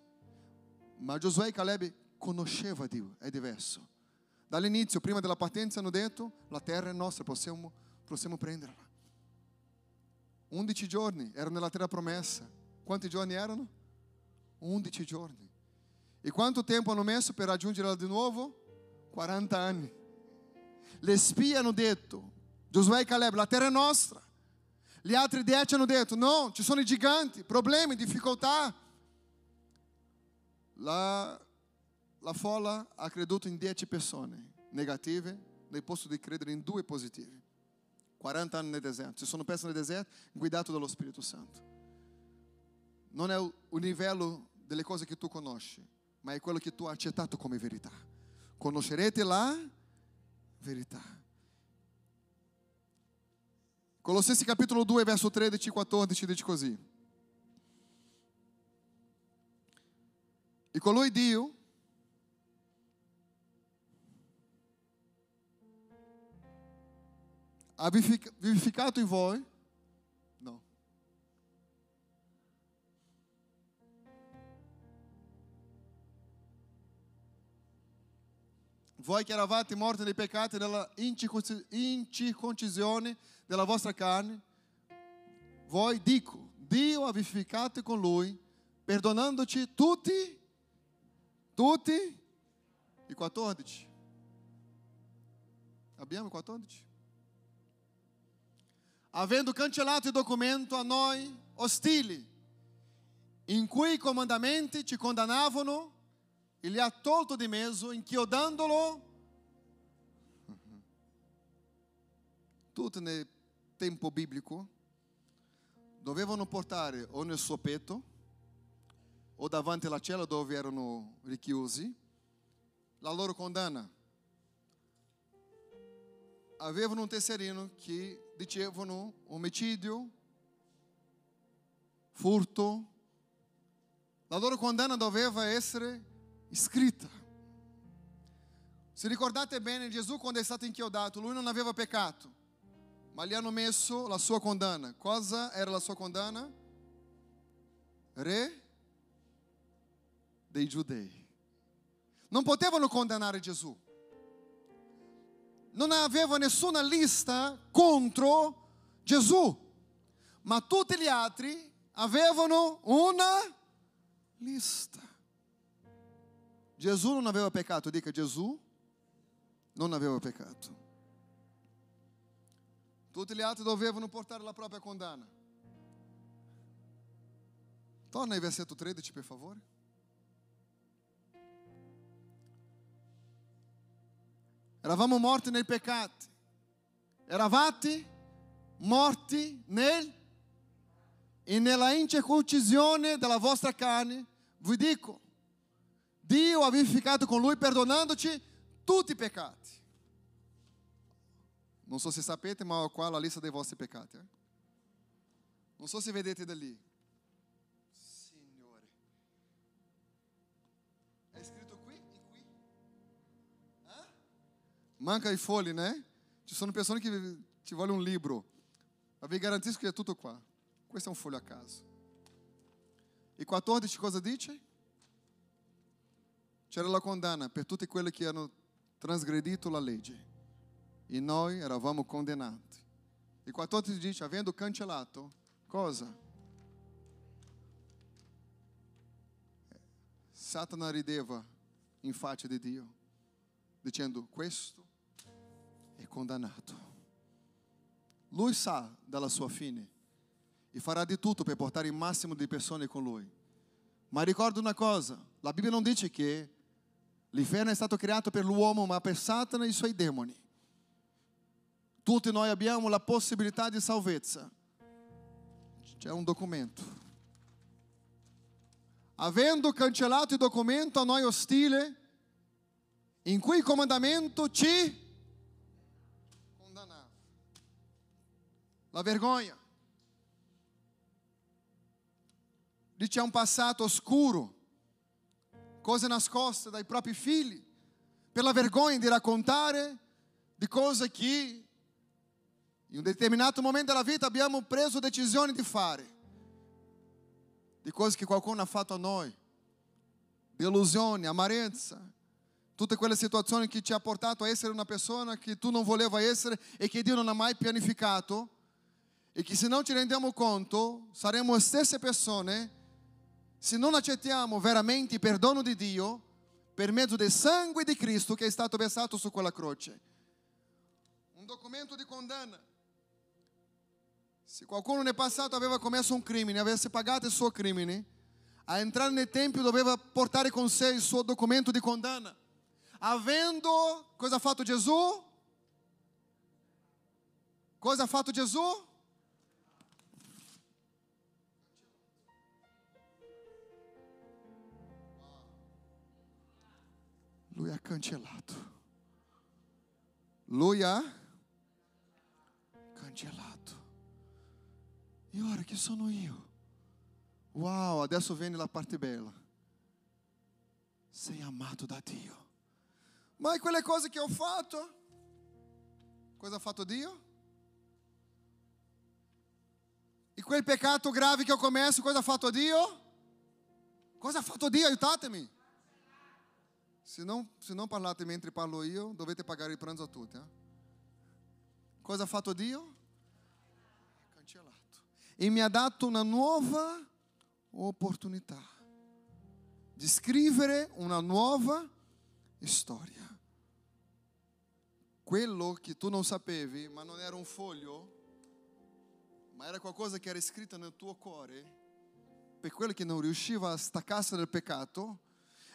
ma Giosuè e Caleb conosceva Dio, è diverso. Dall'inizio, prima della partenza, hanno detto, la terra è nostra, possiamo, possiamo prenderla. 11 giorni erano nella terra promessa quanti giorni erano? 11 giorni. E quanto tempo hanno messo per raggiungerla di nuovo? 40 anni. Le spie hanno detto, Giosuè e Caleb, la terra è nostra. Gli altri dieci hanno detto, no, ci sono i giganti, problemi, difficoltà. La, la folla ha creduto in dieci persone negative, nel posto di credere in due positive. 40 anni nel deserto, ci sono perso nel deserto guidato dallo Spirito Santo non è il livello delle cose che tu conosci, ma è quello che tu hai accettato come verità. Conoscerete la verità. Colossensi capitolo 2, verso 13 e 14 dice così. E colui Dio ha vivificato in voi voi che eravate morti nei peccati della incirconcisione della vostra carne, voi dico, Dio ha vivificato con lui, perdonandoci tutti, tutti i 14. Abbiamo 14? Avendo cancellato il documento a noi ostili, in cui i comandamenti ci condannavano e li ha tolto di mezzo inchiodandolo. Tutti nel tempo biblico dovevano portare o nel suo petto o davanti alla cella dove erano richiusi la loro condanna. Avevano un tesserino che dicevano omicidio, furto. La loro condanna doveva essere scritta. Se ricordate bene, Gesù quando è stato inchiodato, lui non aveva peccato, ma gli hanno messo la sua condanna. Cosa era la sua condanna? Re dei giudei. Non potevano condannare Gesù. Non aveva nessuna lista contro Gesù, ma tutti gli altri avevano una lista. Gesù non aveva peccato, dica Gesù non aveva peccato. Tutti gli altri dovevano portare la propria condanna. Torna ai versetto 13, per favore. Eravamo morti nei peccati. Eravate morti nel e nella incirconcisione della vostra carne, vi dico, Dio ha vivificato con lui perdonando-te tutti i peccati. Non so se sapete, ma qua la lista dei vostri peccati. Eh? Non so se vedete da lì. Signore. È scritto qui? In qui? Eh? Manca i fogli, né? Ci sono persone che ci vogliono un libro. Ma vi garantisco che è tutto qua. Questo è un foglio a caso. E 14 cosa dice? C'era la condanna per tutti quelli che hanno transgredito la legge. E noi eravamo condannati. E 14 dice, avendo cancellato, cosa? Satana rideva in faccia di Dio, dicendo, questo è condannato. Lui sa della sua fine e farà di tutto per portare il massimo di persone con lui. Ma ricorda una cosa, la Bibbia non dice che l'inferno è stato creato per l'uomo, ma per Satana e i suoi demoni. Tutti noi abbiamo la possibilità di salvezza. C'è un documento. Avendo cancellato il documento a noi ostile, in cui il comandamento ci condannava. La vergogna. Lì c'è un passato oscuro, cose nascoste dai propri figli, per la vergogna di raccontare di cose che in un determinato momento della vita abbiamo preso decisioni di fare, di cose che qualcuno ha fatto a noi, delusione, amarezza, tutte quelle situazioni che ci ha portato a essere una persona che tu non voleva essere e che Dio non ha mai pianificato e che se non ci rendiamo conto saremo le stesse persone se non accettiamo veramente il perdono di Dio per mezzo del sangue di Cristo che è stato versato su quella croce. Un documento di condanna. Se qualcuno nel passato aveva commesso un crimine, avesse pagato il suo crimine, a entrare nel Tempio doveva portare con sé il suo documento di condanna. Avendo, cosa ha fatto Gesù? Cosa ha fatto Gesù? Lui ha cancellato. Lui. E ora che sono io? Uau, adesso viene la parte bella. Sei amato da Dio. Ma quelle cose che ho fatto? Cosa ha fatto Dio? E quel peccato grave che ho commesso, cosa ha fatto Dio? Cosa ha fatto Dio? Aiutatemi. Se não, se não parlate mentre parlo io, dovete pagare il pranzo a tutti. Eh? Cosa ha fatto Dio? Cancellato. E mi ha dato una nuova opportunità di scrivere una nuova storia. Quello che tu non sapevi, ma non era un foglio, ma era qualcosa che era scritto nel tuo cuore, per quello che non riusciva a staccarsi dal peccato,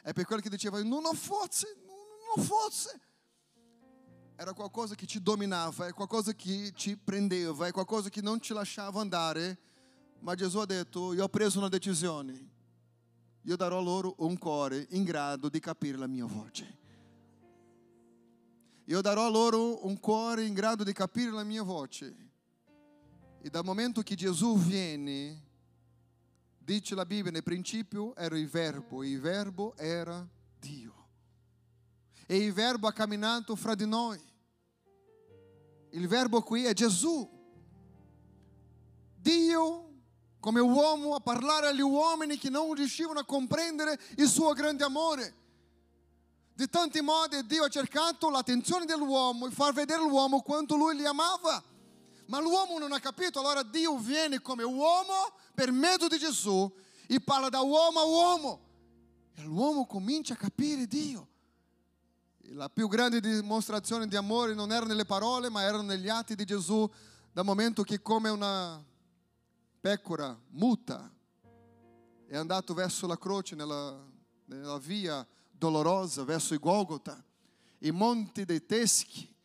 è per quello che diceva non fosse, non fosse. Era qualcosa che ci dominava, è qualcosa che ci prendeva, è qualcosa che non ci lasciava andare. Ma Gesù ha detto, io ho preso una decisione. Io darò loro un cuore in grado di capire la mia voce. Io darò loro un cuore in grado di capire la mia voce. E dal momento che Gesù viene, Dice la Bibbia, nel principio era il verbo e il verbo era Dio. E il verbo ha camminato fra di noi. Il verbo qui è Gesù. Dio come uomo a parlare agli uomini che non riuscivano a comprendere il suo grande amore. Di tanti modi Dio ha cercato l'attenzione dell'uomo e far vedere all'uomo quanto lui li amava. Ma l'uomo non ha capito, allora Dio viene come uomo per mezzo di Gesù e parla da uomo a uomo. E l'uomo comincia a capire Dio. E la più grande dimostrazione di amore non era nelle parole, ma erano negli atti di Gesù, dal momento che come una pecora muta è andato verso la croce, nella, nella via dolorosa, verso il Golgota, i monti dei Teschi,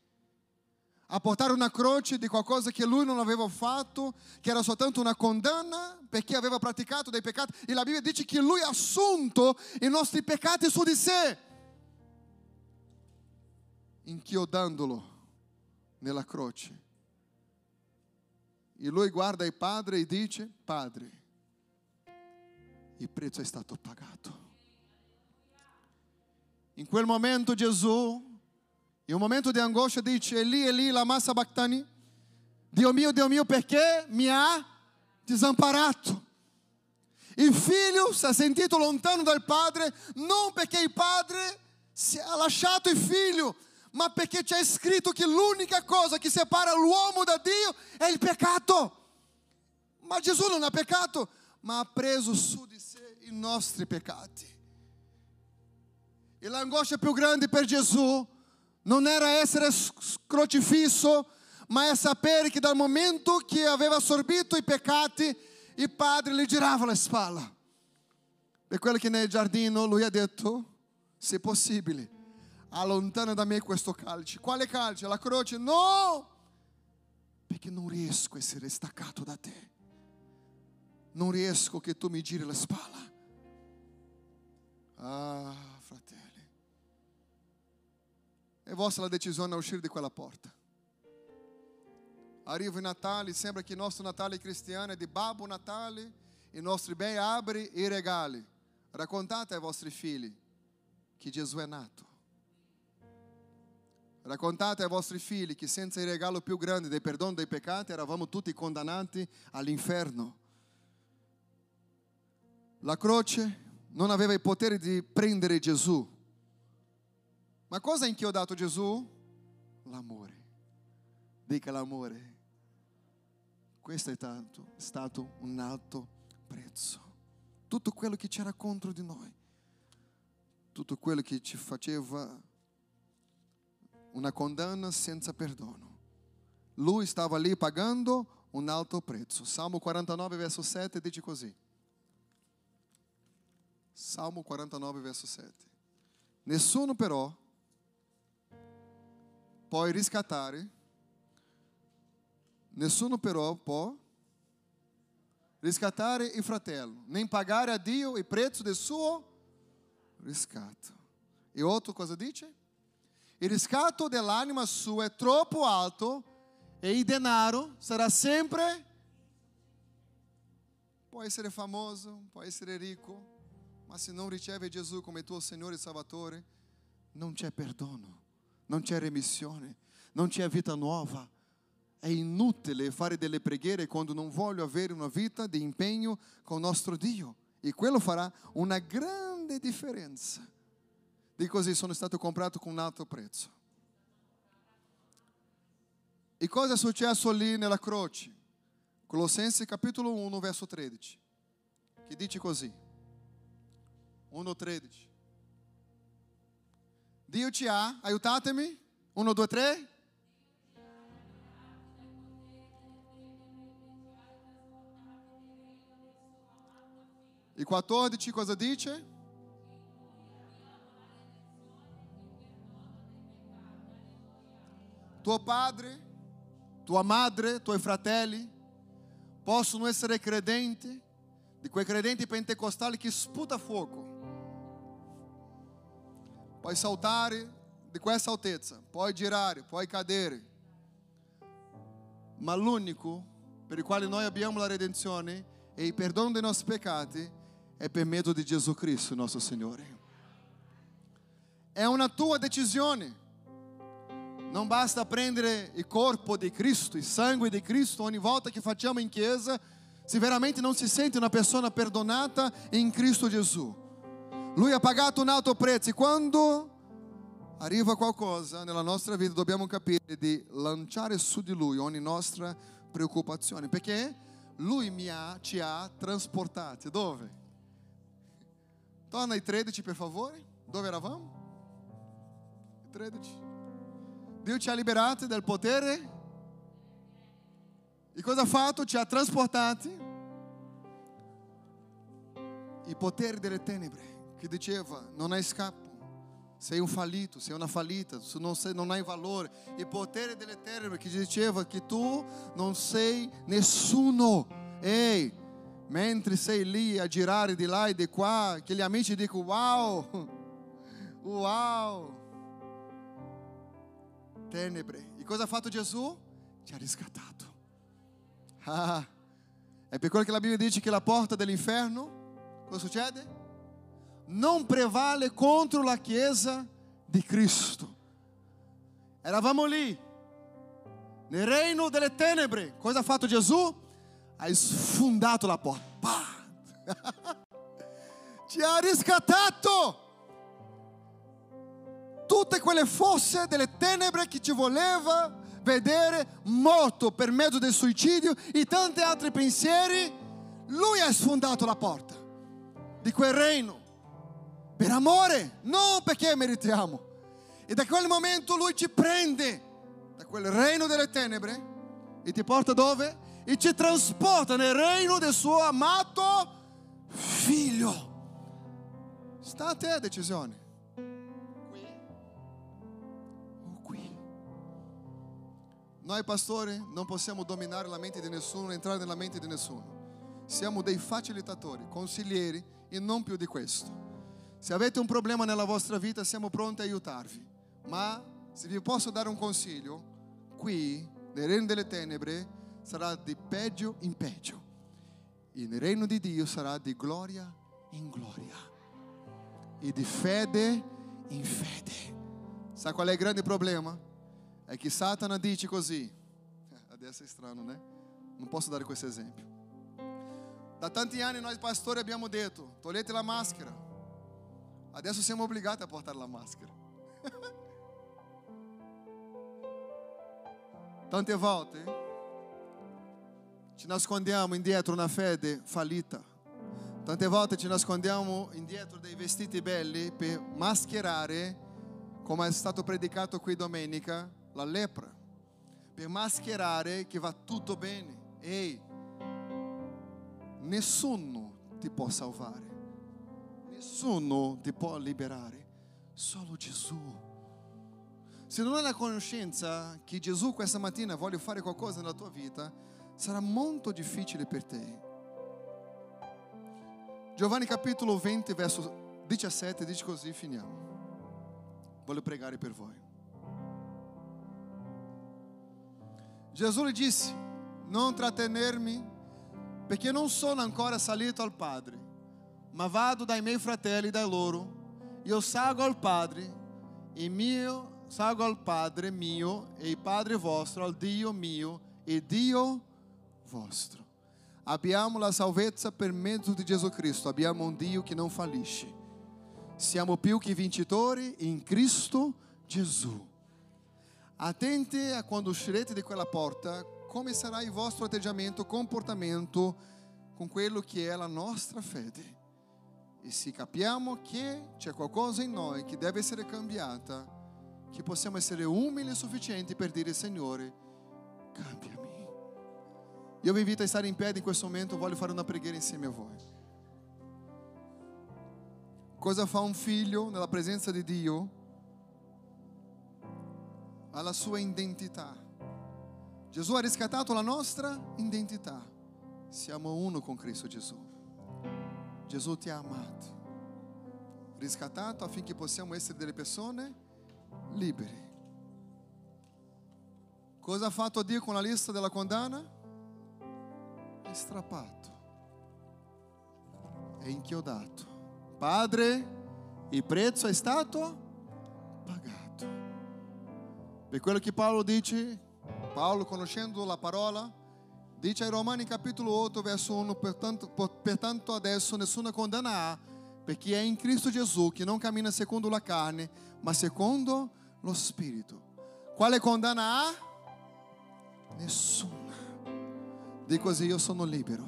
a portare una croce di qualcosa che lui non aveva fatto, che era soltanto una condanna perché aveva praticato dei peccati. E la Bibbia dice che lui ha assunto i nostri peccati su di sé, inchiodandolo nella croce. E lui guarda il padre e dice, padre, il prezzo è stato pagato. In quel momento Gesù in un momento di angoscia dice, Eli, Eli, lama sabachthani? Dio mio, Dio mio, perché mi ha desamparato? Il figlio si è sentito lontano dal padre non perché il padre si ha lasciato il figlio, ma perché c'è scritto che l'unica cosa che separa l'uomo da Dio è il peccato. Ma Gesù non ha peccato, ma ha preso su di sé i nostri peccati. E l'angoscia più grande per Gesù non era essere crocifisso, ma è sapere che dal momento che aveva assorbito i peccati, il padre gli girava la spalla. Per quello che nel giardino lui ha detto, se possibile, allontana da me questo calce. Quale calce? La croce? No! Perché non riesco a essere staccato da te. Non riesco che tu mi giri la spalla. Ah. È vostra la decisione a uscire di quella porta. Arriva il Natale, sembra che il nostro Natale cristiano è di Babbo Natale, i nostri bei alberi e regali. Raccontate ai vostri figli che Gesù è nato. Raccontate ai vostri figli che senza il regalo più grande del perdono dei peccati eravamo tutti condannati all'inferno. La croce non aveva il potere di prendere Gesù, ma cosa ha inchiodato Gesù? L'amore. Dica l'amore. Questo è stato, è stato un alto prezzo. Tutto quello che c'era contro di noi, tutto quello che ci faceva una condanna senza perdono. Lui stava lì pagando un alto prezzo. Salmo 49, verso 7 dice così. Salmo 49, verso 7. Nessuno però può riscattare, nessuno però può riscattare il fratello, nem pagare a Dio il prezzo del suo riscatto. E outro cosa dice? Il riscatto dell'anima sua è troppo alto e il denaro sarà sempre può essere famoso, può essere ricco, ma se non riceve Gesù come tuo Signore e Salvatore, non c'è perdono Não c'è remissione, non c'è vita nuova. È é inutile fare delle preghiere quando non voglio avere una vita di impegno con il nostro Dio. E quello farà una grande differenza. Dico così, assim, sono stato comprato con un alto prezzo. E cosa è successo lì nella croce? Colossenses capitolo 1, verso 13, che dice così. 1, 13. Diutia, aiutatemi. Uno, due, tre. E 14 cosa dice? Tuo padre, tua madre, tuoi fratelli possono essere credenti, di quei credenti pentecostali che sputa fuoco. Puoi saltare di questa altezza, puoi girare, puoi cadere. Ma l'unico per il quale noi abbiamo la redenzione e il perdono dei nostri peccati è per mezzo di Gesù Cristo, nostro Signore. È una tua decisione. Non basta prendere il corpo di Cristo, il sangue di Cristo ogni volta che facciamo in chiesa, se veramente non si sente una persona perdonata in Cristo Gesù. Lui ha pagato un alto prezzo e quando arriva qualcosa nella nostra vita dobbiamo capire di lanciare su di Lui ogni nostra preoccupazione perché Lui mi ha, ci ha trasportati. Dove? Torna ai 13 per favore. Dove eravamo? 13. Dio ci ha liberati dal potere. E cosa ha fatto? Ci ha trasportati. Il potere delle tenebre che diceva non hai scappo, sei un fallito, sei una fallita, tu non, sei, non hai valore. Il potere delle tenebre che diceva che tu non sei nessuno. Ehi, mentre sei lì a girare di là e di qua, che gli amici dicono wow, wow. Tenebre. E cosa ha fatto Gesù? Ci ha riscattato. Ah, è per quello che la Bibbia dice che la porta dell'inferno, cosa succede? Non prevale contro la Chiesa di Cristo. Eravamo lì, nel regno delle tenebre. Cosa ha fatto Gesù? Ha sfondato la porta. Ci ha riscattato tutte quelle fosse delle tenebre che ci voleva vedere morto per mezzo del suicidio e tanti altri pensieri. Lui ha sfondato la porta di quel regno per amore, non perché meritiamo. E da quel momento lui ci prende da quel regno delle tenebre e ti porta dove? E ci trasporta nel regno del suo amato figlio. Sta a te la decisione. Qui o qui. Noi pastori non possiamo dominare la mente di nessuno, entrare nella mente di nessuno. Siamo dei facilitatori, consiglieri e non più di questo. Se avete un problema nella vostra vita, siamo pronti a aiutarvi. Ma se vi posso dare un consiglio, qui, nel regno delle tenebre, sarà di peggio in peggio. E nel regno di Dio sarà di gloria in gloria. E di fede in fede. Sa qual è il grande problema? È che Satana dice così. Adesso è strano, né? Non posso dare questo esempio. Da tanti anni noi pastori abbiamo detto, togliete la maschera, Adesso siamo obbligati a portare la maschera. Tante volte ci nascondiamo indietro una fede fallita. Tante volte ci nascondiamo indietro dei vestiti belli per mascherare, come è stato predicato qui domenica, la lepra. Per mascherare che va tutto bene. Ehi, nessuno ti può salvare. Nessuno ti può liberare, solo Gesù. Se non hai la conoscenza che Gesù questa mattina vuole fare qualcosa nella tua vita, sarà molto difficile per te. Giovanni capitolo 20, verso 17 dice così, finiamo. Voglio pregare per voi. Gesù gli disse, non trattenermi perché non sono ancora salito al Padre ma vado dai miei fratelli da loro. Io salgo al Padre, e mio, salgo al Padre mio e il Padre vostro, al Dio mio e Dio vostro. Abbiamo la salvezza per mezzo di Gesù Cristo, abbiamo un Dio che non fallisce. Siamo più che vincitori in Cristo Gesù. Attenti a quando uscirete di quella porta, come sarà il vostro atteggiamento, comportamento con quello che è la nostra fede. E se capiamo che c'è qualcosa in noi che deve essere cambiata, che possiamo essere umili e sufficienti per dire Signore, cambiami. Io vi invito a stare in piedi in questo momento, voglio fare una preghiera insieme a voi. Cosa fa un figlio nella presenza di Dio? Ha la sua identità. Gesù ha riscattato la nostra identità. Siamo uno con Cristo Gesù. Gesù ti ha amato, riscattato affinché possiamo essere delle persone libere. Cosa ha fatto Dio con la lista della condanna? È strappato, è inchiodato. Padre, il prezzo è stato pagato. Per quello che Paolo dice, Paolo conoscendo la parola, Dice ai Romani capitolo 8, verso 1, pertanto, pertanto adesso nessuna condanna há, perché è in Cristo Gesù che non cammina secondo la carne, ma secondo lo Spirito. Quale condanna ha? Nessuna. Dica così, io sono libero.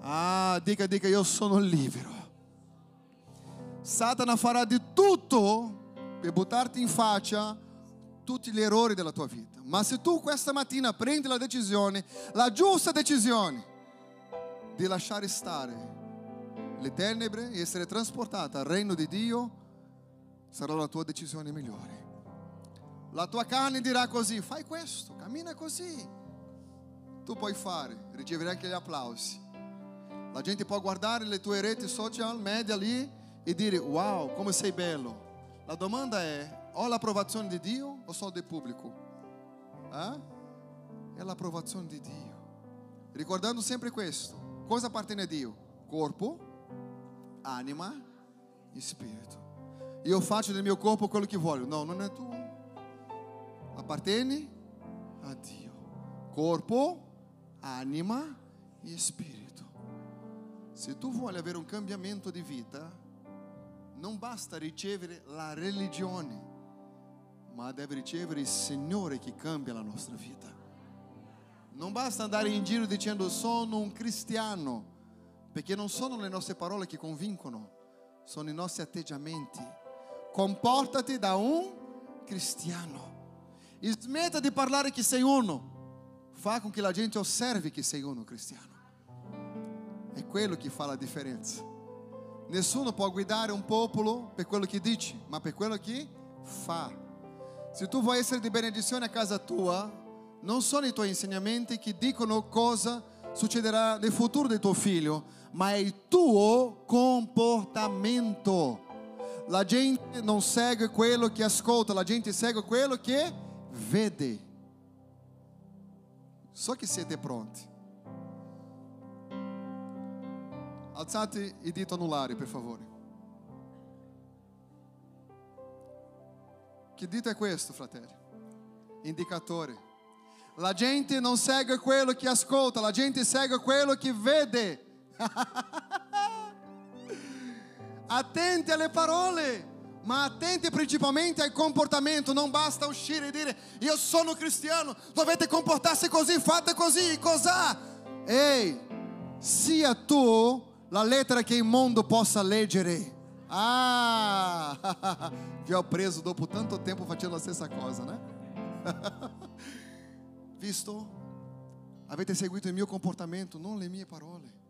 Ah, dica, dica, io sono libero. Satana farà di tutto per buttarti in faccia tutti gli errori della tua vita. Ma se tu questa mattina prendi la decisione, la giusta decisione di lasciare stare le tenebre e essere trasportata al regno di Dio, sarà la tua decisione migliore. La tua carne dirà così, fai questo, cammina così. Tu puoi fare, riceverai anche gli applausi. La gente può guardare le tue reti social media lì e dire wow, come sei bello. La domanda è, ho l'approvazione di Dio o sono del pubblico? Eh? È l'approvazione di Dio. Ricordando sempre questo, cosa appartiene a Dio? Corpo, anima e spirito. Io faccio del mio corpo quello che voglio. No, non è tuo. Appartiene a Dio. Corpo, anima e spirito. Se tu vuoi avere un cambiamento di vita, non basta ricevere la religione, ma deve ricevere il Signore che cambia la nostra vita. Non basta andare in giro dicendo sono un cristiano, perché non sono le nostre parole che convincono, sono i nostri atteggiamenti. Comportati da un cristiano. E smetta di parlare che sei uno. Fa con che la gente osservi che sei uno cristiano. È quello che fa la differenza. Nessuno può guidare un popolo per quello che dici, ma per quello che fa. Se tu vuoi essere di benedizione a casa tua, non sono i tuoi insegnamenti che dicono cosa succederà nel futuro del tuo figlio, ma è il tuo comportamento. La gente non segue quello che ascolta, la gente segue quello che vede. So che siete pronti. Alzate i dito anulari, per favore. Che dito è questo, fratelli? Indicatore. La gente non segue quello che ascolta, la gente segue quello che vede. attenti alle parole, ma attenti principalmente al comportamento. Non basta uscire e dire io sono cristiano, dovete comportarsi così, fate così, cos'ha? Ehi, sia tu la lettera che il mondo possa leggere. Ah, vi ho preso dopo tanto tempo facendo la stessa cosa, né? Visto? Avete seguito il mio comportamento, non le mie parole.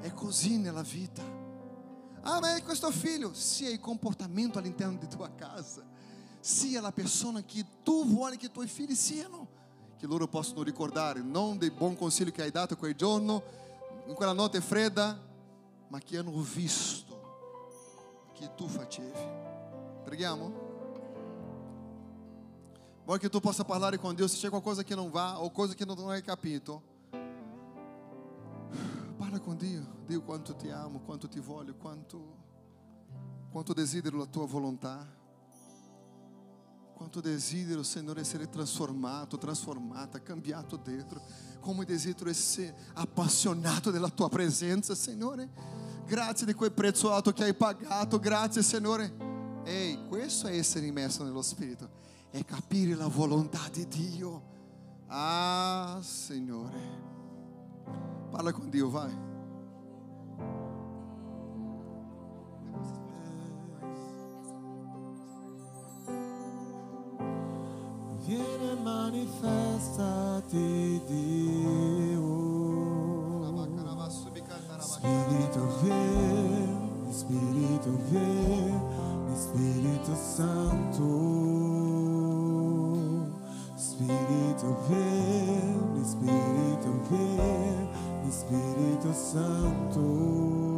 È così nella vita. Ah, ma è questo figlio, sia il comportamento all'interno di tua casa, sia la persona che tu vuoi che i tuoi figli siano, che loro possano ricordare, non del buon consiglio che hai dato quel giorno, in quella notte fredda, ma che hanno visto che tu facevi. Preghiamo? Vuoi che tu possa parlare con Dio se c'è qualcosa che non va o cosa che non hai capito. Parla con Dio, Dio quanto ti amo, quanto ti voglio, quanto, quanto desidero la tua volontà. Quanto desidero, Signore, essere trasformato, trasformata, cambiato dentro. Come desidero essere appassionato della tua presenza, Signore. Grazie di quel prezzo alto che hai pagato. Grazie, Signore. Ehi, questo è essere immerso nello Spirito. È capire la volontà di Dio. Ah, Signore. Parla con Dio, vai. Viene manifestati Dio. Spirito vieni, Spirito vieni, Spirito Santo. Spirito vieni, Spirito vieni, Spirito Santo.